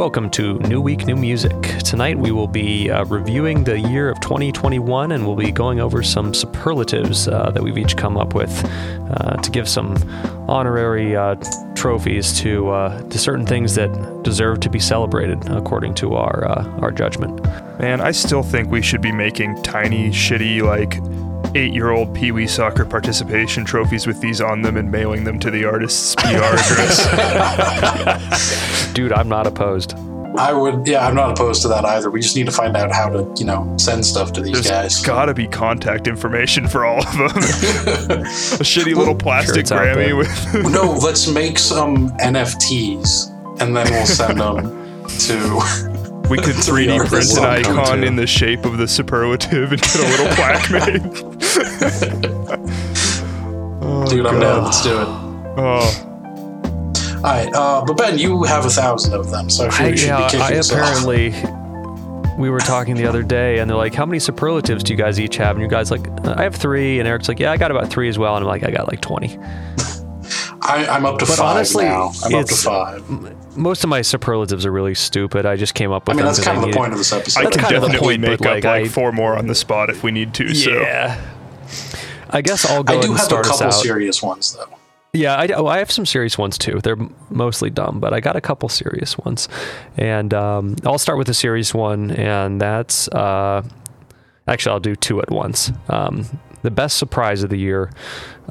Welcome to New Week, New Music. Tonight we will be uh, reviewing the year of 2021 and we'll be going over some superlatives uh, that we've each come up with uh, to give some honorary uh, trophies to, uh, to certain things that deserve to be celebrated according to our, uh, our judgment. Man, I still think we should be making tiny, shitty, like eight year old Pee Wee soccer participation trophies with these on them and mailing them to the artist's PR address. Dude, I'm not opposed. I would, yeah, I'm not opposed to that either. We just need to find out how to, you know, send stuff to these There's guys. gotta be contact information for all of them. a shitty little plastic it's out Grammy with. no, let's make some NFTs and then we'll send them to. We could 3D print an icon in the shape of the superlative and get a little plaque made. oh, Dude, I'm God. down. Let's do it. Oh, All right, uh, but Ben, you have a thousand of them, so I feel I, you should yeah, be kicking I us off. apparently. We were talking the other day, and they're like, "How many superlatives do you guys each have?" And you guys like, "I have three. And Eric's like, "Yeah, I got about three as well." And I'm like, "I got like 20." I, I'm up to But five honestly, now. I'm up to five. Most of my superlatives are really stupid. I just came up with. I with mean, them that's 'cause kind of the point of this episode. I That's can kind of the definitely point, make but, up like, like I- four more on the spot if we need to. So Yeah. I guess I'll go I do and have a start us couple serious ones though. Yeah, I, oh, I have some serious ones too. They're mostly dumb, but I got a couple serious ones. And um, I'll start with a serious one, and that's uh, actually, I'll do two at once. Um, the best surprise of the year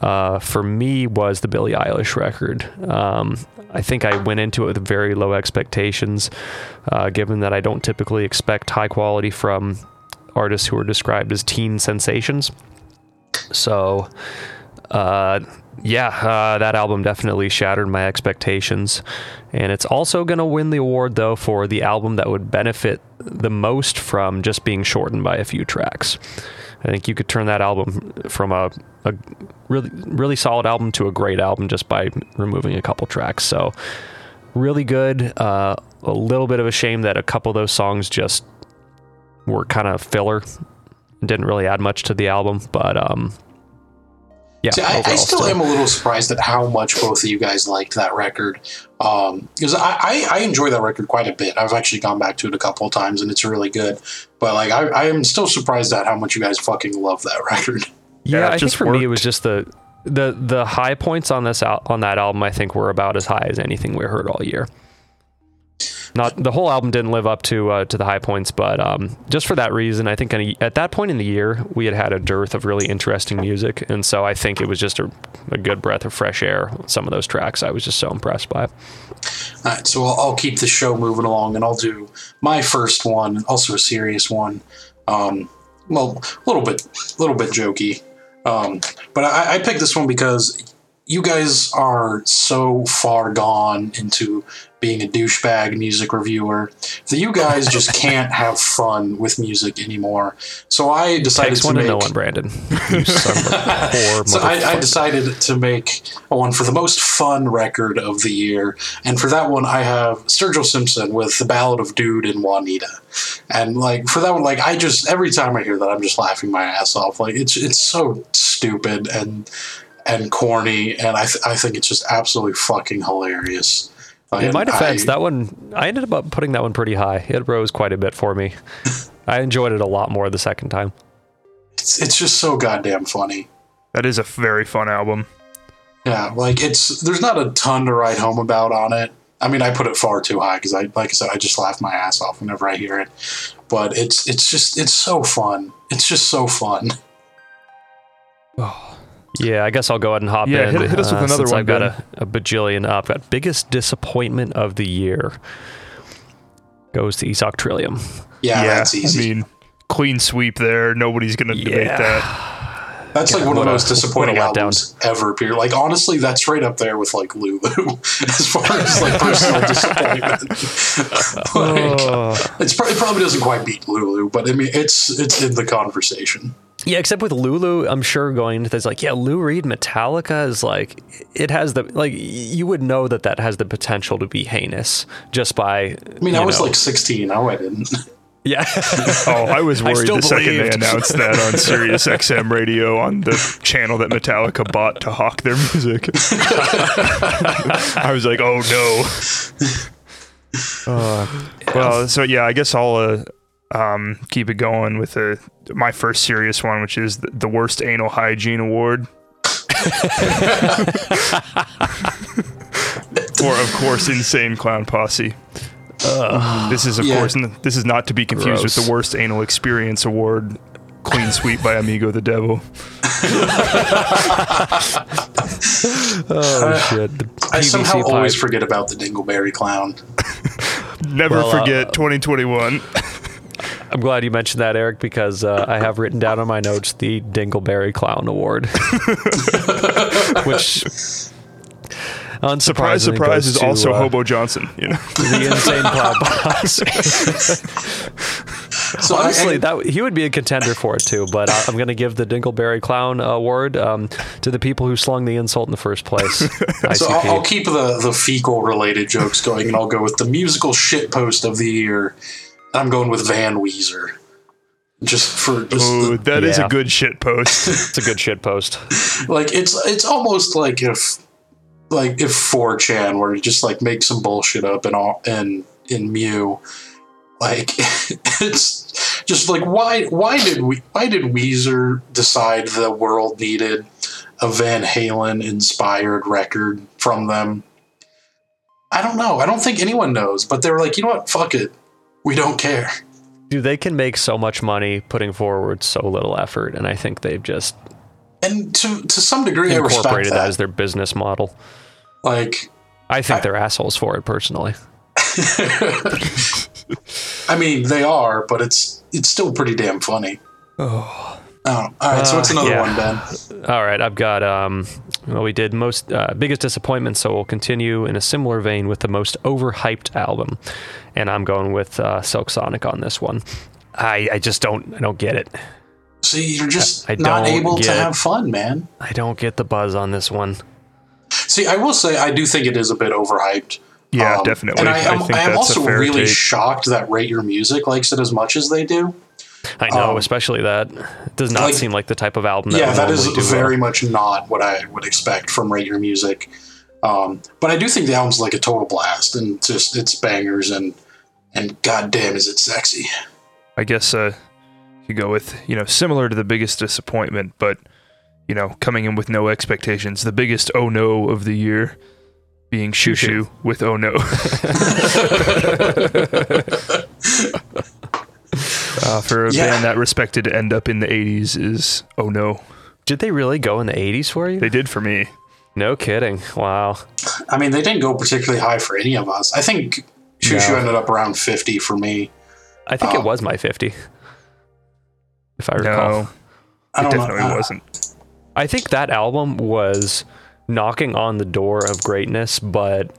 uh, for me was the Billie Eilish record. Um, I think I went into it with very low expectations, uh, given that I don't typically expect high quality from artists who are described as teen sensations. So, uh, yeah, uh, that album definitely shattered my expectations. And it's also going to win the award, though, for the album that would benefit the most from just being shortened by a few tracks. I think you could turn that album from a, a really, really solid album to a great album just by removing a couple tracks. So, really good. Uh, a little bit of a shame that a couple of those songs just were kind of filler. Didn't really add much to the album, but um, yeah. See, I, I overall still am a little surprised at how much both of you guys liked that record. Um, because I, I, I enjoy that record quite a bit. I've actually gone back to it a couple of times and it's really good. But like, I, I am still surprised at how much you guys fucking love that record. Yeah, Yeah, it I think just for me it was just the the the high points on this al- on that album. I think were about as high as anything we heard all year. Not the whole album didn't live up to uh, to the high points, but um, just for that reason, I think a, at that point in the year we had had a dearth of really interesting music, and so I think it was just a, a good breath of fresh air. Some of those tracks I was just so impressed by. All right, so I'll, I'll keep the show moving along, and I'll do my first one, also a serious one. Um, well, a little bit, a little bit jokey, um, but I, I picked this one because you guys are so far gone into being a douchebag music reviewer that you guys just can't have fun with music anymore. So I decided to one make to one, Brandon. You son of a poor so I, I decided to make a one for the most fun record of the year, and for that one, I have Sturgill Simpson with "The Ballad of Dood and Juanita," and like for that one, like I just every time I hear that, I'm just laughing my ass off. Like it's it's so stupid and and corny, and I th- I think it's just absolutely fucking hilarious. Like, In my defense, I- that one I ended up putting that one pretty high. It rose quite a bit for me. I enjoyed it a lot more the second time. it's, it's just so goddamn funny. that is a very fun album. Yeah, like it's there's not a ton to write home about on it. I mean, I put it far too high because I, like I said, I just laugh my ass off whenever I hear it. But it's it's just it's so fun. It's just so fun. Oh. Yeah, I guess I'll go ahead and hop Yeah, in. hit- hit us with uh, another since one, I've got a, a bajillion up. Got biggest disappointment of the year goes to Esoc Trillium. Yeah, that's easy. I mean, clean sweep there. Nobody's gonna debate that. That's like one of the most disappointing albums ever. Period. Like honestly, that's right up there with like Lulu as far as like personal disappointment. like, Oh. it's pro- it probably doesn't quite beat Lulu, but I mean, it's it's in the conversation. Yeah, except with Lulu, I'm sure going into this, like, yeah, Lou Reed Metallica is like, it has the, like, you would know that that has the potential to be heinous just by. I mean, I was like 16. No, I didn't. Yeah. Oh, I was worried still the second they announced that on Sirius XM radio on the channel that Metallica bought to hawk their music. I was like, oh no. Well, so yeah, I guess I'll uh, um, keep it going with uh, my first serious one, which is the, the worst anal hygiene award. or of course, insane clown posse. This is of Yeah. course this is not to be confused with the worst anal experience award. Clean sweep by Amigo the Devil. Oh shit! The I somehow pipe. always forget about the Dingleberry clown. Never Well, uh, forget 2021. I'm glad you mentioned that, Eric, because uh, I have written down on my notes the Dingleberry Clown Award, which, unsurprisingly, surprise, surprise is to, also uh, Hobo Johnson. You know, the insane clown posse. So Honestly, that he would be a contender for it too. But I, I'm going to give the Dingleberry Clown Award um, to the people who slung the insult in the first place. so I'll, I'll keep the the fecal related jokes going, and I'll go with the musical shit post of the year. I'm going with Van Weezer. Just for just Ooh, that is Yeah. a good shit post. it's a good shit post. like it's it's almost like if like if 4chan were to just like make some bullshit up and all and in Mew. Like it's just like why why did we why did Weezer decide the world needed a Van Halen inspired record from them? I don't know. I don't think anyone knows, but they were like, you know what? Fuck it. We don't care. Dude, they can make so much money putting forward so little effort, and I think they've just And to to some degree, I respect incorporated that that. as their business model. like, I think I- they're assholes for it personally. I mean, they are, but it's it's still pretty damn funny. Oh, all right. So what's Uh, another yeah. one, Ben? All right, I've got um, well, we did most uh, biggest disappointment, so we'll continue in a similar vein with the most overhyped album, and I'm going with uh, Silk Sonic on this one. I, I just don't I don't get it. See, you're just I not don't able to have fun, man. I don't get the buzz on this one. See, I will say I do think it is a bit overhyped. Yeah, Um, definitely. And I am, think I am also really take. shocked that Rate Your Music likes it as much as they do. I know, Um, especially that it does not like- seem like the type of album that yeah, that is do very well. much not what I would expect from Rate Your Music. Um, but I do think the album's like a total blast, and just it's bangers, and and goddamn, is it sexy. I guess uh, you go with you know similar to the biggest disappointment, but you know coming in with no expectations. The biggest oh no of the year being Xiu Xiu. Shoo with oh no. uh, for a Yeah. band that respected to end up in the 80s is oh no. Did they really go in the 80s for you? They did for me. no kidding. Wow. I mean, they didn't go particularly high for any of us. I think Xiu Xiu No. ended up around fifty for me. I think Oh. it was my 50. If I recall. No, I it don't definitely know. Wasn't. I think that album was knocking on the door of greatness, but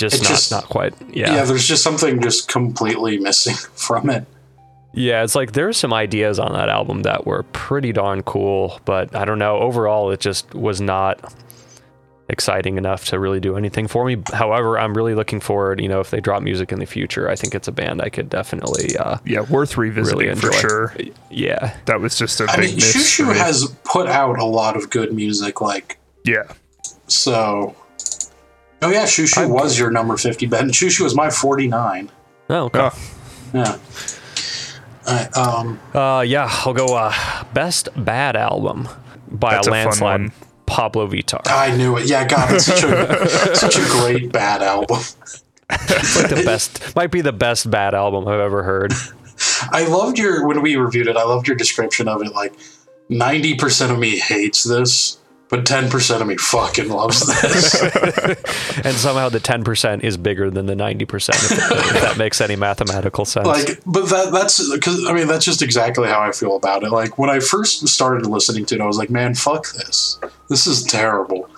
just It not just- not quite. yeah. Yeah. there's just something just completely missing from it. Yeah, it's like there's some ideas on that album that were pretty darn cool, but I don't know, overall it just was not exciting enough to really do anything for me. However, I'm really looking forward, you know, if they drop music in the future, I think it's a band I could definitely uh Yeah, worth revisiting really for sure. Yeah. That was just a I big mean, miss. Xiu Xiu has put out a lot of good music, like yeah. so. Oh yeah, Xiu Xiu was your number fifty, Ben. Xiu Xiu was my forty nine. Oh, okay. Oh, Yeah. Alright, um, Uh, yeah, I'll go uh, best bad album by a a landslide. one. Pabllo Vittar. I knew it. Yeah, God, it's such a such a great bad album. It's like the best, might be the best bad album I've ever heard. I loved your when we reviewed it. I loved your description of it. Like ninety percent of me hates this, but ten percent of me fucking loves this. And somehow the 10% is bigger than the 90%, if, if that makes any mathematical sense. like, but that that's because I mean that's just exactly how I feel about it. Like when I first started listening to it, I was like, man, fuck this. This is terrible.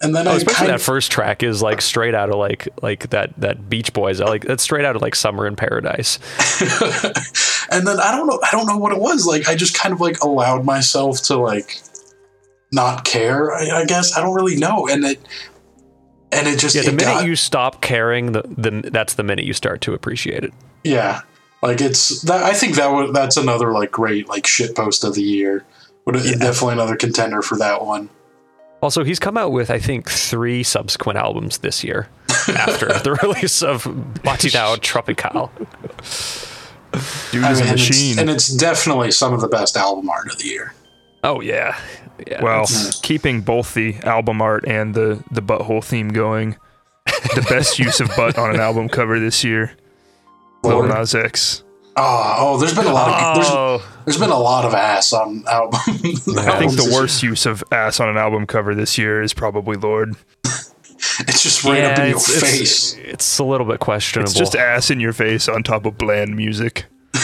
And then Oh, I especially that of, first track is like straight out of like like that that Beach Boys like that's straight out of like Summer in Paradise. and then I don't know I don't know what it was. Like I just kind of like allowed myself to like not care. I, I guess I don't really know. And it and it just Yeah, the minute got- you stop caring, the, the that's the minute you start to appreciate it. Yeah, like it's that. I think that would that's another like great like shit post of the year. Would definitely another contender for that one. Also, he's come out with I think three subsequent albums this year. after the release of Batidao Tropical. Dude I is mean, a and, it's, machine. and it's definitely some of the best album art of the year. Oh yeah, yeah. well, it's- keeping both the album art and the the butthole theme going, the best use of butt on an album cover this year. Lil Lorde. Nas X. Oh, oh, there's been a lot of there's, oh, there's been a lot of ass on album. I think the this year. worst use of ass on an album cover this year is probably Lorde. It's just right up in your it's, it's- face. It's, a little bit questionable. It's just ass in your face on top of bland music.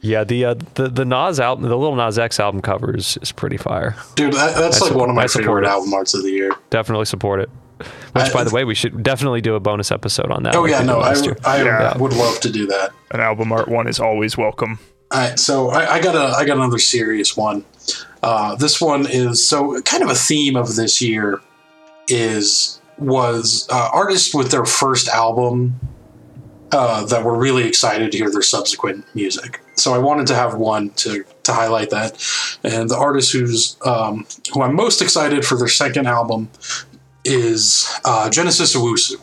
yeah, the uh, the the Nas album, the little Nas X album cover is, is pretty fire. Dude, that, that's I like one of my I support favorite it. album arts of the year. Definitely support it. Which, I- by the way, we should definitely do a bonus episode on that. Oh like yeah, no, I. I Yeah. would love to do that. An album art one is always welcome. All right, so I, I got a I got another serious one. Uh, this one is so kind of a theme of this year is was uh, artists with their first album uh, that were really excited to hear their subsequent music. So I wanted to have one to to highlight that, and the artist who's um, who I'm most excited for their second album is uh, Genesis Owusu.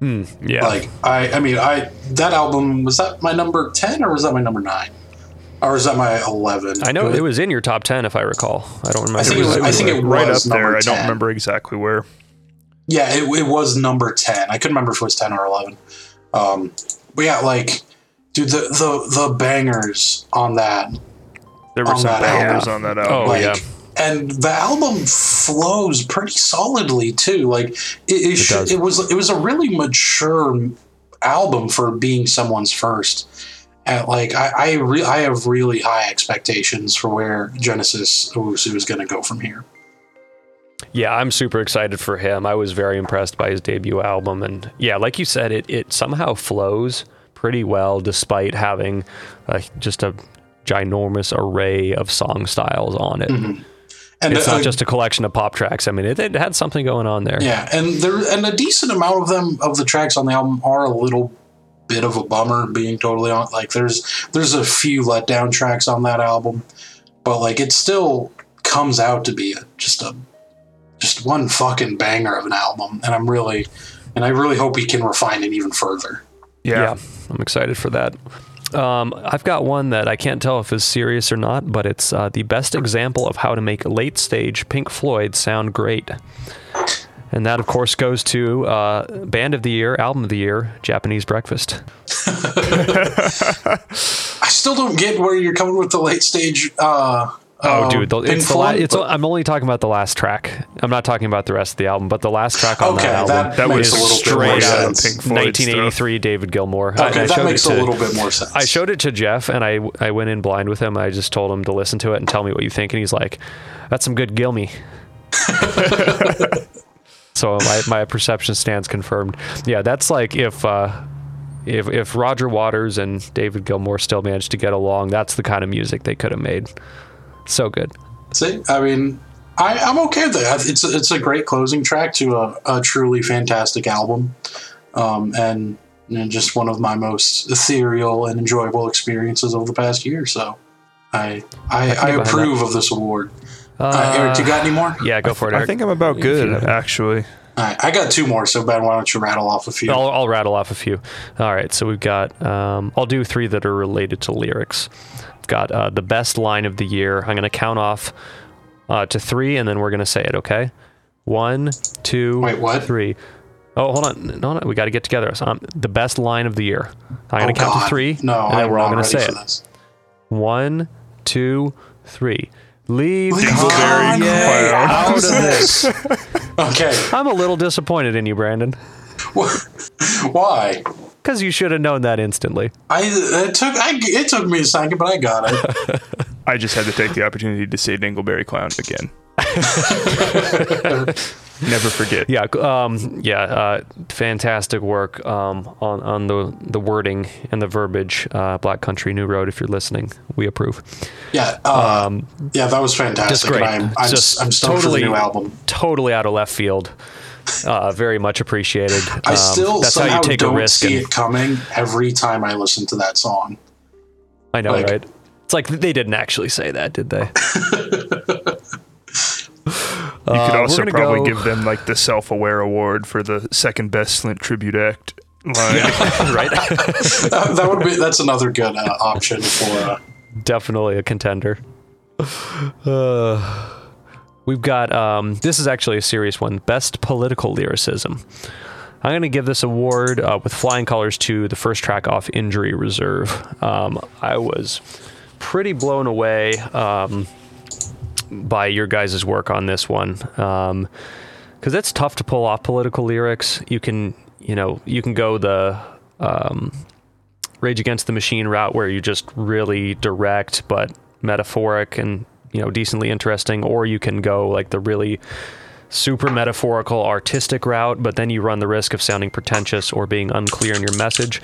Hmm, yeah. Like I, I mean, I that album was that my number ten or was that my number nine, or is that my eleven? I know it was in your top ten, if I recall. I don't remember. I think it was- I think it right up there. number I don't remember exactly where. Yeah, it, it was number ten. I couldn't remember if it was ten or eleven. Um, but yeah, like, dude, the the the bangers on that, There were some bangers album. on that album. Oh, like, yeah. and the album flows pretty solidly too. Like, it it, It should, does. it was it was a really mature album for being someone's first. And like, I I, re- I have really high expectations for where Genesis Owusu is going to go from here. Yeah, I'm super excited for him. I was very impressed by his debut album, and yeah, like you said, it it somehow flows pretty well despite having uh, just a ginormous array of song styles on it. And It's uh, not just a collection of pop tracks. I mean, it, it had something going on there. Yeah, and there and a decent amount of them of the tracks on the album are a little bit of a bummer. Being totally on, like there's there's a few letdown tracks on that album, but like it still comes out to be a, just a just one fucking banger of an album, and I'm really and I really hope he can refine it even further. Yeah. Yeah, I'm excited for that. Um, I've got one that I can't tell if is serious or not, but it's uh, the best example of how to make late stage Pink Floyd sound great. And that, of course, goes to uh, Band of the Year, Album of the Year, Japanese Breakfast. I still don't get where you're coming with the late stage. Uh, Oh, uh, dude, the, it's the la- Floyd, it's, but- I'm only talking about the last track. I'm not talking about the rest of the album, but the last track on Okay, that that album That makes was a straight out of. Pink Floyd 1983 David Gilmour. Okay, I that makes a to- little bit more sense. I showed it to Jeff, and I I went in blind with him. I just told him to listen to it and tell me what you think, and he's like, "That's some good Gilmy." so my my perception stands confirmed. Yeah, that's like if. Uh, if, if Roger Waters and David Gilmour still managed to get along, that's the kind of music they could have made. So good. See, I mean, I, I'm okay with that. It's a, it's a great closing track to a, a truly fantastic album, um, and, and just one of my most ethereal and enjoyable experiences of the past year. So, I I, I, behind approve of this award. Uh, Eric, you got any more? Yeah, go for it. I think I'm about good, have- actually. Right, I got two more. So, Ben, why don't you rattle off a few? I'll, I'll rattle off a few. All right, so we've got. Um, I'll do three that are related to lyrics. We've got uh, the best line of the year. I'm going to count off uh, to three, and then we're going to say it. Okay, one, two, Wait, what? three. Oh, hold on. No, no, we got to get together. So, um, the best line of the year. I'm going Oh, to count God. to three, No, and then I'm we're all going to say it. this. One, two, three. Leave Dingleberry Kanye Clown. out of this. Okay, I'm a little disappointed in you, Brandon, why? Because you should have known that instantly. I it took I, it took me a second, but I got it. I just had to take the opportunity to say Dingleberry Clown again. Never forget. Yeah, um, yeah, uh, fantastic work um, on on the the wording and the verbiage. Uh, Black Country New Road. If you're listening, we approve. Yeah, uh, yeah, that was fantastic. just great. I'm, I'm, Just I'm stoked totally- for the new album. Totally out of left field. Uh, very much appreciated. I Um, still that's how somehow you take a don't risk. see And, it coming every time I listen to that song. I know, like- right? It's like they didn't actually say that, did they? You could Uh, also gonna probably go- give them like the self-aware award for the second best Slint tribute act line. right? that, that would be that's another good uh, option for. Uh, Definitely a contender. We've got um, this is actually a serious one. Best political lyricism. I'm going to give this award uh, with flying colors to the first track off Injury Reserve. Um, I was pretty blown away um, by your guys' work on this one because it's tough to pull off political lyrics. You can, you know, you can go the um, Rage Against the Machine route where you just really direct but metaphoric and you know decently interesting, or you can go like the really super metaphorical artistic route, but then you run the risk of sounding pretentious or being unclear in your message.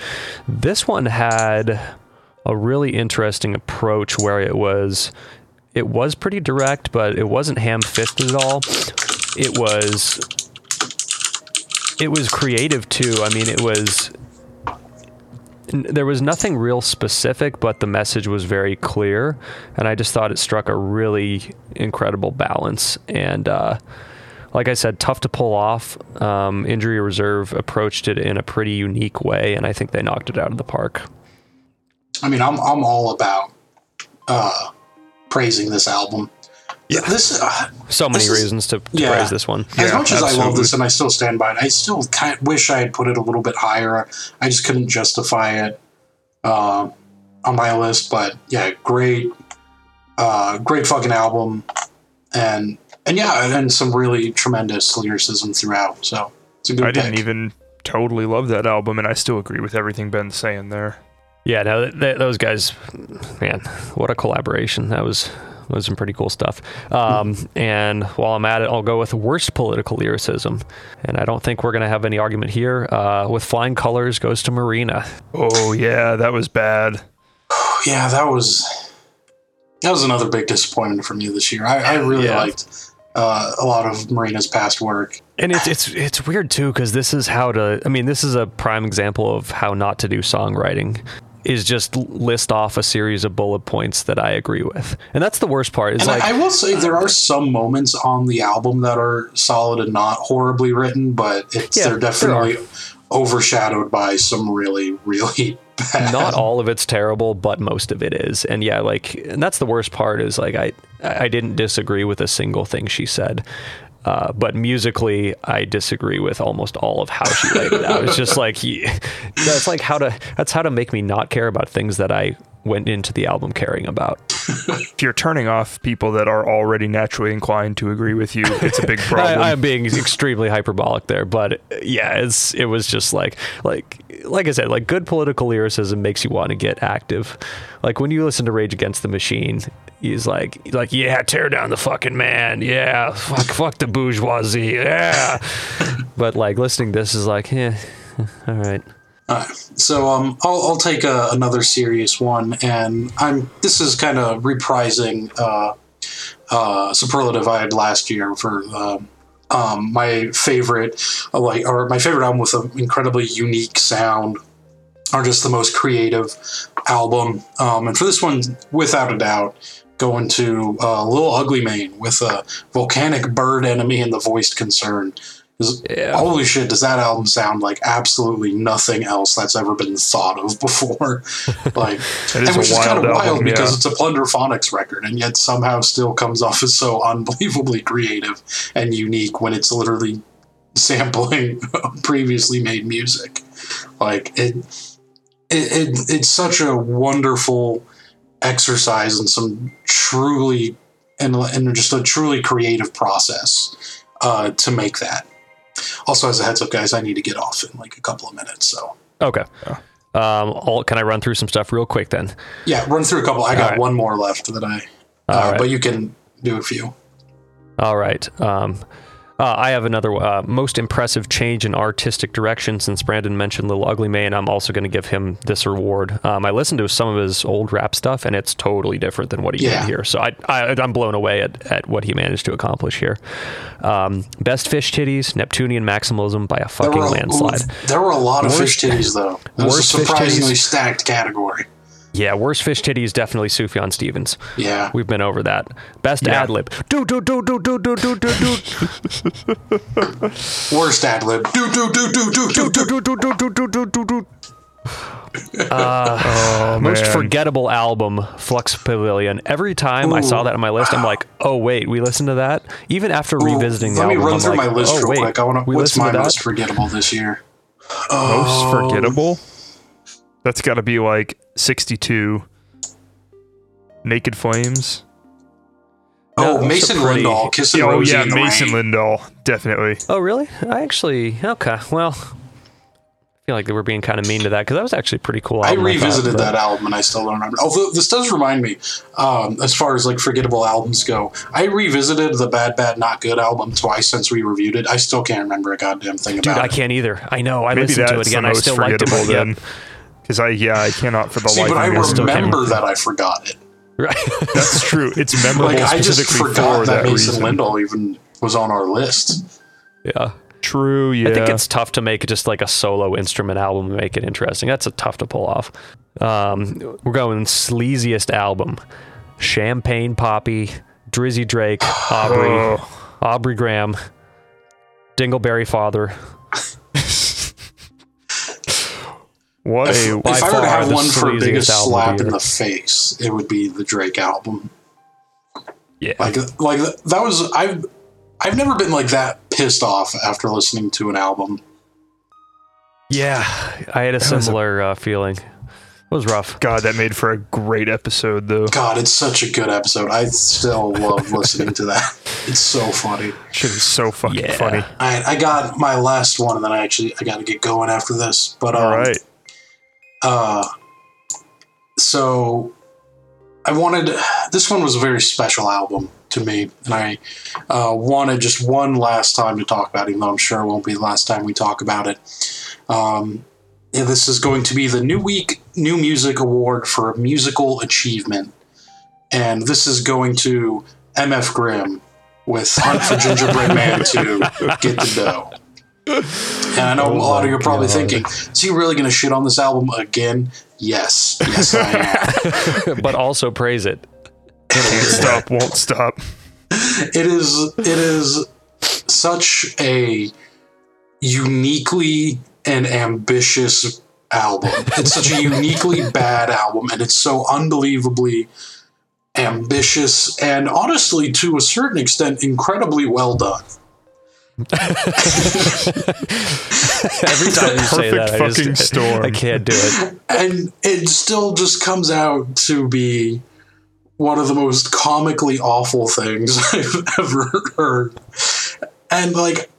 This one had a really interesting approach where it was it was pretty direct, but it wasn't ham-fisted at all. It was it was creative too. I mean, it was there was nothing real specific, but the message was very clear, and I just thought it struck a really incredible balance. And uh, like I said, tough to pull off. Um, Injury Reserve approached it in a pretty unique way, and I think they knocked it out of the park. I mean, I'm I'm all about uh, praising this album. Yeah. This uh, So many is- reasons to, to yeah. praise this one. as Yeah, much as I love this and I still stand by it, I still kind of wish I had put it a little bit higher. I just couldn't justify it uh, on my list. But yeah, great, uh, great fucking album, and and yeah, and some really tremendous lyricism throughout. So it's a good. I didn't even totally love that album, and I still agree with everything Ben's saying there. Yeah, no, th- th- those guys, man, what a collaboration. That was was some pretty cool stuff. Um, and while I'm at it, I'll go with worst political lyricism. And I don't think we're going to have any argument here. Uh, with Flying Colors goes to Marina. Oh yeah, that was bad. yeah, that was that was another big disappointment for me this year. I, I really Yeah. liked uh, a lot of Marina's past work. And it's it's it's weird too because this is how to. I mean, this is a prime example of how not to do songwriting. Is just list off a series of bullet points that I agree with, and that's the worst part. Is And like I, will say there are some moments on the album that are solid and not horribly written, but it's Yeah, they're definitely overshadowed by some really, really bad. not all of it's terrible, but most of it is. And yeah, like, and that's the worst part is like I I didn't disagree with a single thing she said. Uh, but musically, I disagree with almost all of how she laid it out. It's just like that's like how to that's how to make me not care about things that I went into the album caring about. If you're turning off people that are already naturally inclined to agree with you, it's a big problem. I, I'm being extremely hyperbolic there, but yeah, it's it was just like like like I said, like good political lyricism makes you want to get active. Like when you listen to Rage Against the Machine, he's like he's like yeah, tear down the fucking man, yeah, fuck fuck the bourgeoisie, yeah. but like listening to this is like yeah, all right. Alright, so um, I'll, I'll take a, another serious one, and I'm this is kind of reprising uh, uh, superlative I had last year for um, um, my favorite, uh, like or my favorite album with an incredibly unique sound, or just the most creative album. Um, and for this one, without a doubt, going to uh, Little Ugly Mane with a volcanic bird enemy and the voiced concern. 'Cause Yeah. Holy shit, does that album sound like absolutely nothing else that's ever been thought of before? like, It and which a is kind wild of wild album, because yeah. it's a Plunderphonics record, and yet somehow still comes off as so unbelievably creative and unique when it's literally sampling previously made music. Like it, it, it it's such a wonderful exercise in some truly and, and just a truly creative process uh, to make that. Also, as a heads up, guys, I need to get off in like a couple of minutes. So, Okay. Um, I'll, can I run through some stuff real quick then? yeah, run through a couple. I got right. one more left that I, uh, right. but you can do a few. All right. Um, uh, I have another uh, most impressive change in artistic direction since Brandon mentioned Little Ugly Mane. I'm also going to give him this reward. Um, I listened to some of his old rap stuff, and it's totally different than what he Yeah. did here. So I, I, I'm blown away at, at what he managed to accomplish here. Um, best fish titties, Neptunian maximalism by a There fucking were, landslide. there were a lot of Worst- fish titties, though. It was a surprisingly stacked category. Yeah, worst fish titty is definitely Sufjan Stevens. Yeah. We've been over that. Best Yeah. ad lib. Do do do do do do do do do Worst ad lib. Do do do do do do do. do do do do do do do do. Oh Most man. forgettable album, Flux Pavilion. Every time I saw that on my list, I'm like, oh wait, we listened to that. Even after revisiting the Let me album, run I'm through like, my list oh real wait, quick. I want to. What's my to most forgettable this year? Most Oh, forgettable? That's got to be like 62. Naked Flames. Oh, No, those Mason pretty- Lindahl, kissing oh Rosie yeah, in the Mason rain. Lindahl, definitely. Oh really? I actually okay. Well, I feel like they were being kind of mean to that because that was actually pretty cool. I album, revisited thought, that album and I still don't remember. Although this does remind me, um, as far as like forgettable albums go, I revisited the Bad Bad Not Good album twice since we reviewed it. I still can't remember a goddamn thing Dude, about I it. Dude, I can't either. I know. I Maybe listened to it again. the I still liked it. forgettable But yeah, then. Because I yeah I cannot for the See, life but I of me still remember that I forgot it. right. That's true. It's memorable Like I just forgot for that, that Mason reason. Lindahl even was on our list. yeah. True. Yeah. I think it's tough to make just like a solo instrument album and make it interesting. That's a tough to pull off. Um, we're going sleaziest album: Champagne Papi, Drizzy Drake, Aubrey, Oh. Aubrey Graham, Dingleberry Father. What a By if I were to have one for biggest slap in the face, it would be the Drake album. yeah. Like, like that was I've I've never been like that pissed off after listening to an album. Yeah, I had a was a- similar uh, feeling. It was rough. God, that made for a great episode though. God, it's such a good episode. I still love listening to that. It's so funny. Shit is so fucking Yeah. funny. I I got my last one, and then I actually I got to get going after this. But um, All right. Uh, so I wanted this one was a very special album to me, and I uh, wanted just one last time to talk about it, even though I'm sure it won't be the last time we talk about it. Um, yeah, this is going to be the New Week New Music Award for Musical Achievement, and this is going to MF Grimm with Hunt for Gingerbread Man to Get the Dough. And I know a lot of you are probably God. thinking, is he really going to shit on this album again? Yes. Yes, I am. but also praise it. Can't stop, won't stop. it is it is such a uniquely and ambitious album. It's such a uniquely bad album and it's so unbelievably ambitious and honestly to a certain extent incredibly well done. Every time you say perfect that, I, just, storm. I can't do it. and it still just comes out to be one of the most comically awful things I've ever heard. And like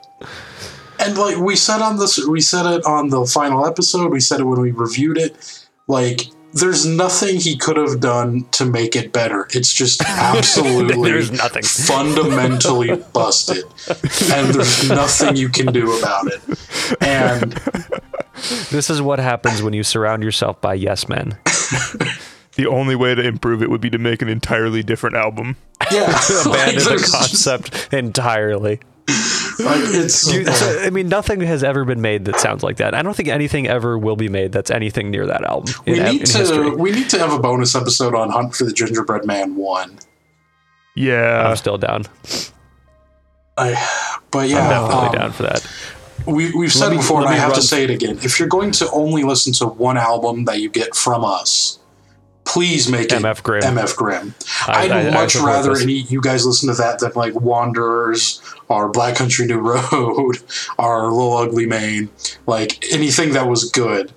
and like we said on this we said it on the final episode, we said it when we reviewed it, like there's nothing he could have done to make it better. It's just absolutely There's nothing. fundamentally busted. And there's nothing you can do about it. And This is what happens when you surround yourself by yes men. The only way to improve it would be to make an entirely different album. yeah, like, Abandon the there's just- concept entirely. Like it's Do you- so, I mean, nothing has ever been made that sounds like that. I don't think anything ever will be made that's anything near that album we in need to history. we need to have a bonus episode on Hunt for the Gingerbread Man one. Yeah. I'm still down. I, but yeah, I'm Definitely um, down for that. We, we've said me- before, and I me have to say it again. If you're going to only listen to one album that you get from us, please make it MF Grimm. MF Grimm. I- I'd I- I much support rather any, you guys listen to that than like Wanderers or Black Country New Road or Little Ugly Mane. Like anything that was good.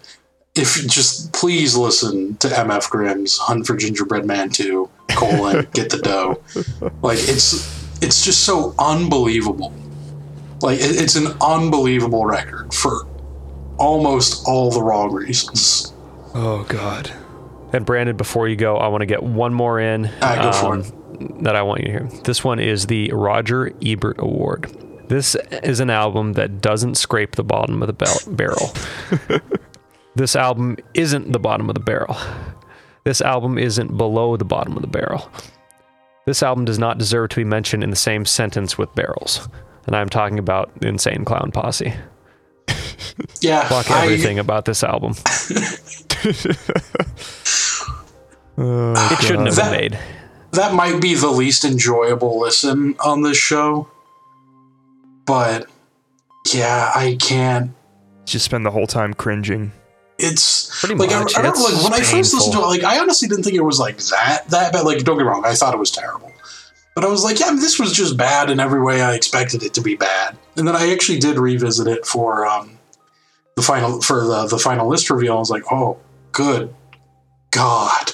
If just please listen to MF Grimm's Hunt for Gingerbread Man 2, colon, get the dough. Like it's it's just so unbelievable. Like it, it's an unbelievable record for almost all the wrong reasons. oh God. And Brandon, before you go, I want to get one more in um, Ah, go for it. that I want you to hear. This one is the Roger Ebert Award. This is an album that doesn't scrape the bottom of the barrel. this album isn't the bottom of the barrel. This album isn't below the bottom of the barrel. This album does not deserve to be mentioned in the same sentence with barrels. And I'm talking about Insane Clown Posse. Yeah, Fuck I- everything about this album. Oh, It shouldn't have That- been made. that might be the least enjoyable listen on this show. But yeah, I can't. Just spend the whole time cringing. It's Pretty like I, I much. remember It's like when I first listened to it, like I honestly didn't think it was like that that bad. Like don't get me wrong, I thought it was terrible, but I was like, yeah, this was just bad in every way I expected it to be bad. And then I actually did revisit it for um the final for the the final list reveal. I was like, oh, good God.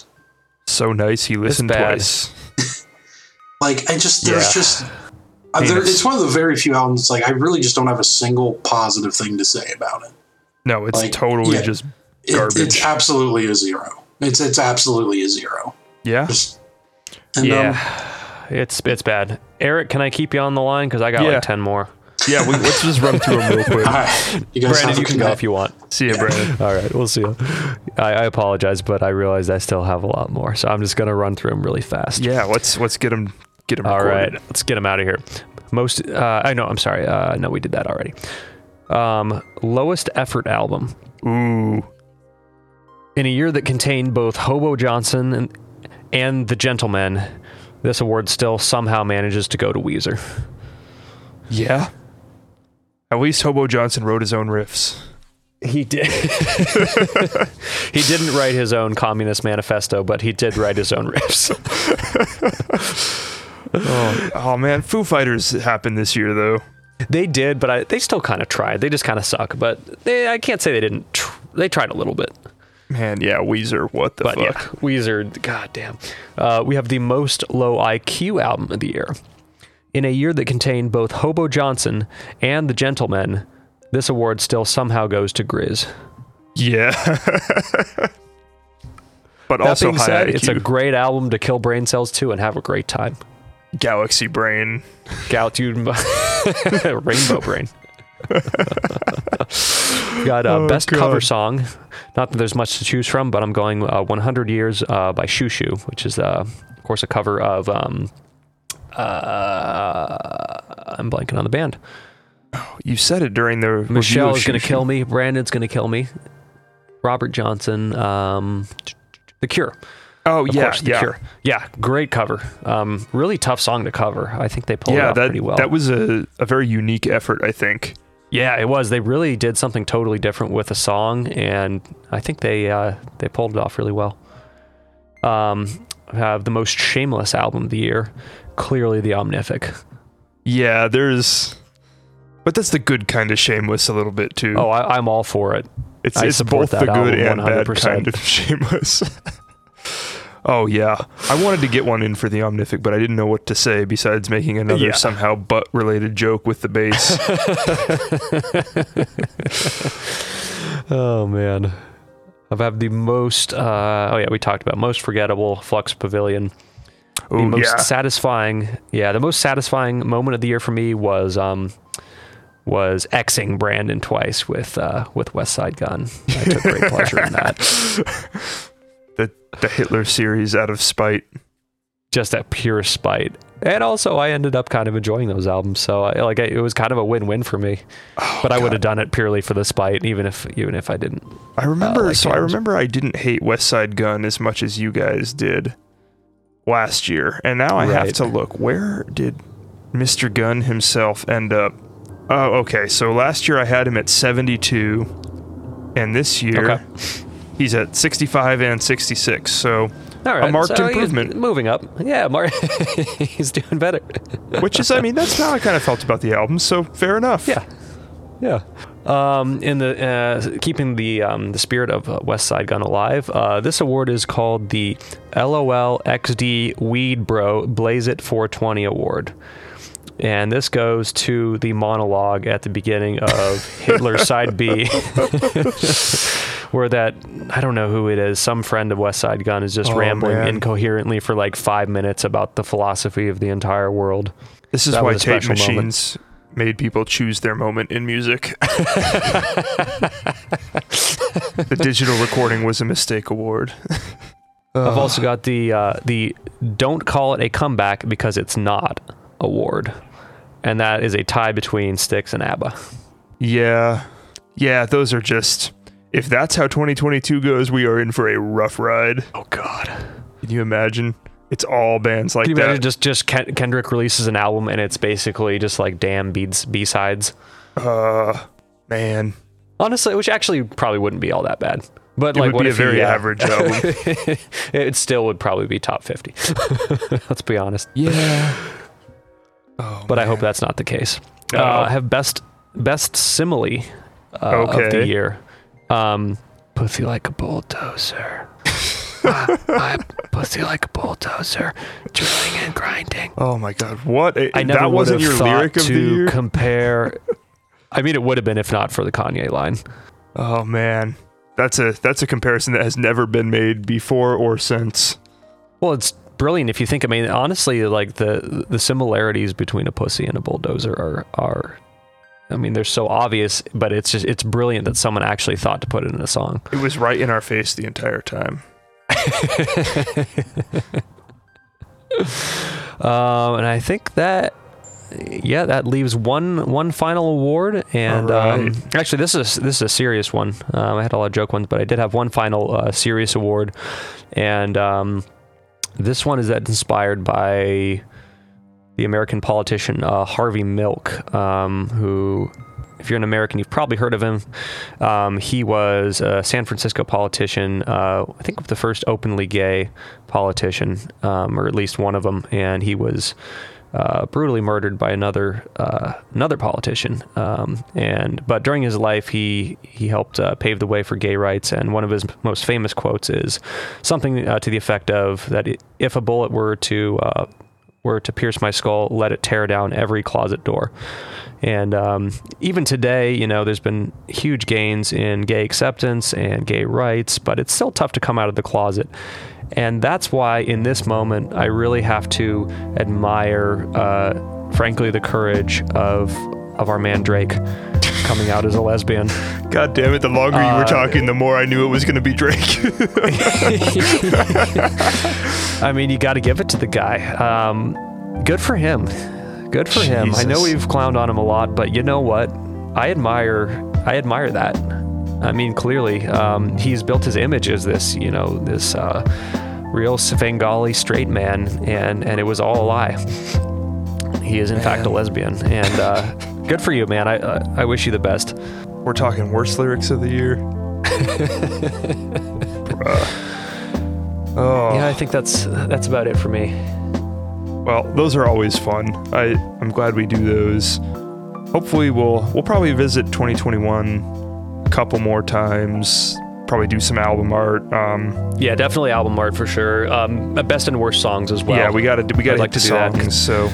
So nice he listened twice. Like I just there's Yeah. just uh, there, Heinous. it's one of the very few albums like I really just don't have a single positive thing to say about it. No, it's Like, totally yeah. just It- Garbage. It's absolutely a zero. It's it's absolutely a zero. yeah. Just and, yeah, um, it's it's bad. Eric, can I keep you on the line because I got Yeah. like ten more. Yeah, we, let's just run through them real quick. all right, you guys Brandon, you can go if you want. See you, Brandon. All right, we'll see. You. I, I apologize, but I realized I still have a lot more, so I'm just gonna run through them really fast. Yeah, let's let's get him get him. All recorded. right, let's get them out of here. Most, uh, I know. I'm sorry. Uh, no, we did that already. Um, lowest effort album Ooh. in a year that contained both Hobo Johnson and and The Gentlemen. This award still somehow manages to go to Weezer. Yeah. At least Hobo Johnson wrote his own riffs. He did. he didn't write his own communist manifesto, but he did write his own riffs. Oh, oh man, Foo Fighters happened this year though. They did, but I, they still kind of tried. They just kind of suck. But they, I can't say they didn't. Tr- they tried a little bit. Man, yeah, Weezer, what the But fuck? yeah, Weezer, goddamn. Uh, we have the most low IQ album of the year. In a year that contained both Hobo Johnson and The Gentlemen, this award still somehow goes to Grizz. Yeah. but That also being said, IQ. it's a great album to kill brain cells to and have a great time. Galaxy Brain. You Rainbow Brain. Got uh, Oh, best God. cover song. Not that there's much to choose from, but I'm going uh, 100 Years uh, by Xiu Xiu, which is, uh, of course, a cover of. Um, uh, I'm blanking on the band. You said it during the Michelle is going to kill me. Brandon's going to kill me. Robert Johnson. Um, the Cure. Oh Of yeah, course, The yeah. Cure. Yeah, great cover. Um, really tough song to cover. I think they pulled it off that pretty well. that was a, a very unique effort, I think. Yeah, it was. They really did something totally different with the song, and I think they uh, they pulled it off really well. Um, have the most shameless album of the year, clearly the Omnific. Yeah, there's but that's the good kind of shameless a little bit too. Oh, I, I'm all for it. it's I it's both the good and bad 100%. kind of shameless. oh yeah. I wanted to get one in for the Omnific, but I didn't know what to say besides making another Yeah. somehow butt related joke with the bass. Oh man, I've had the most. Uh, oh yeah, we talked about most forgettable Flux Pavilion. the oh most yeah. satisfying yeah the most satisfying moment of the year for me was um was xing brandon twice with uh with Westside Gunn i took great pleasure in that the the Hitler series out of spite. just that pure spite and also i ended up kind of enjoying those albums so I, like I, it was kind of a win-win for me Oh, but i would have done it purely for the spite even if even if i didn't I remember. Oh, like so I remember I didn't hate Westside Gunn as much as you guys did last year, and now I have to look. Where did Mr. Gunn himself end up? Oh, okay. So last year I had him at 72, and this year Okay. he's at 65 and 66. So, all right marked so improvement. moving up yeah Mar- he's doing better which is, I mean, that's how I kind of felt about the album. So fair enough. Yeah, yeah. Um, in the uh, keeping the um, the spirit of uh, Westside Gunn alive, uh, this award is called the LOL XD Weed Bro Blaze It 420 Award. And this goes to the monologue at the beginning of Hitler Side B, where that I don't know who it is, some friend of Westside Gunn is just Oh, rambling man. incoherently for like five minutes about the philosophy of the entire world. This is That why tape special moment. machines made people choose their moment in music. the digital recording was a mistake award. I've also got the uh, the don't call it a comeback because it's not award, and that is a tie between Styx and ABBA. Yeah. Yeah, those are just if that's how 2022 goes, we are in for a rough ride. Oh God. Can you imagine? It's all bands like Can you that. imagine just just Ken- Kendrick releases an album and it's basically just like damn beats B sides. uh, man, Honestly, which actually probably wouldn't be all that bad. But it like, would what be a if he, very uh, average album. it still would probably be top fifty. Let's be honest. yeah. Oh, But I hope that's not the case. Oh. Uh, I have best best simile uh, of the Okay. year. Um, pussy like a bulldozer. I, I'm pussy like a bulldozer, drilling and grinding. Oh my god, what? A, I never that wasn't your lyric of to the year. compare. I mean, it would have been if not for the Kanye line. oh man, that's a that's a comparison that has never been made before or since. Well, it's brilliant if you think. I mean, honestly, like the the similarities between a pussy and a bulldozer are are. I mean, they're so obvious, but it's just it's brilliant that someone actually thought to put it in a song. It was right in our face the entire time. um, and I think that yeah, that leaves one one final award. And All um, actually, this is this is a serious one. Um, I had a lot of joke ones, but I did have one final uh, serious award, and um, this one is that inspired by the American politician uh, Harvey Milk, um, who. If you're an American, you've probably heard of him. Um, he was a San Francisco politician, uh, I think the first openly gay politician, um, or at least one of them, and he was uh, brutally murdered by another uh, another politician. Um, and but during his life, he he helped uh, pave the way for gay rights. And one of his most famous quotes is something uh, to the effect of that: "If a bullet were to uh, were to pierce my skull, let it tear down every closet door." And um, even today, you know, there's been huge gains in gay acceptance and gay rights, but it's still tough to come out of the closet. And that's why, in this moment, I really have to admire, uh, frankly, the courage of of our man Drake coming out as a lesbian. God damn it! The longer you Uh, were talking, the more I knew it was going to be Drake. I mean, you got to give it to the guy. Um, good for him. Good for him. I know Jesus. we've clowned on him a lot, but you know what? I admire. I admire that. I mean, clearly, um, he's built his image as this, you know, this uh, real Svengali straight man, and and it was all a lie. He is in fact a lesbian, and uh, good for you, man. I uh, I wish you the best. we're talking worst lyrics of the year. Bruh. Oh, Yeah, I think that's that's about it for me. well, those are always fun. I I'm glad we do those. Hopefully, we'll we'll probably visit 2021 a couple more times. Probably do some album art. Um, Yeah, definitely album art for sure. Um, best and worst songs as well. yeah, we got to we got to like to do that. So,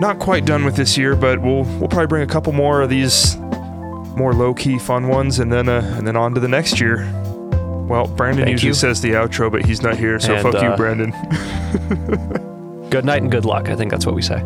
not quite done with this year, but we'll we'll probably bring a couple more of these more low key fun ones, and then uh, and then on to the next year. Well, Brandon Thank usually you. says the outro, but he's not here, so And, fuck you, uh, Brandon. Good night and good luck. I think that's what we say.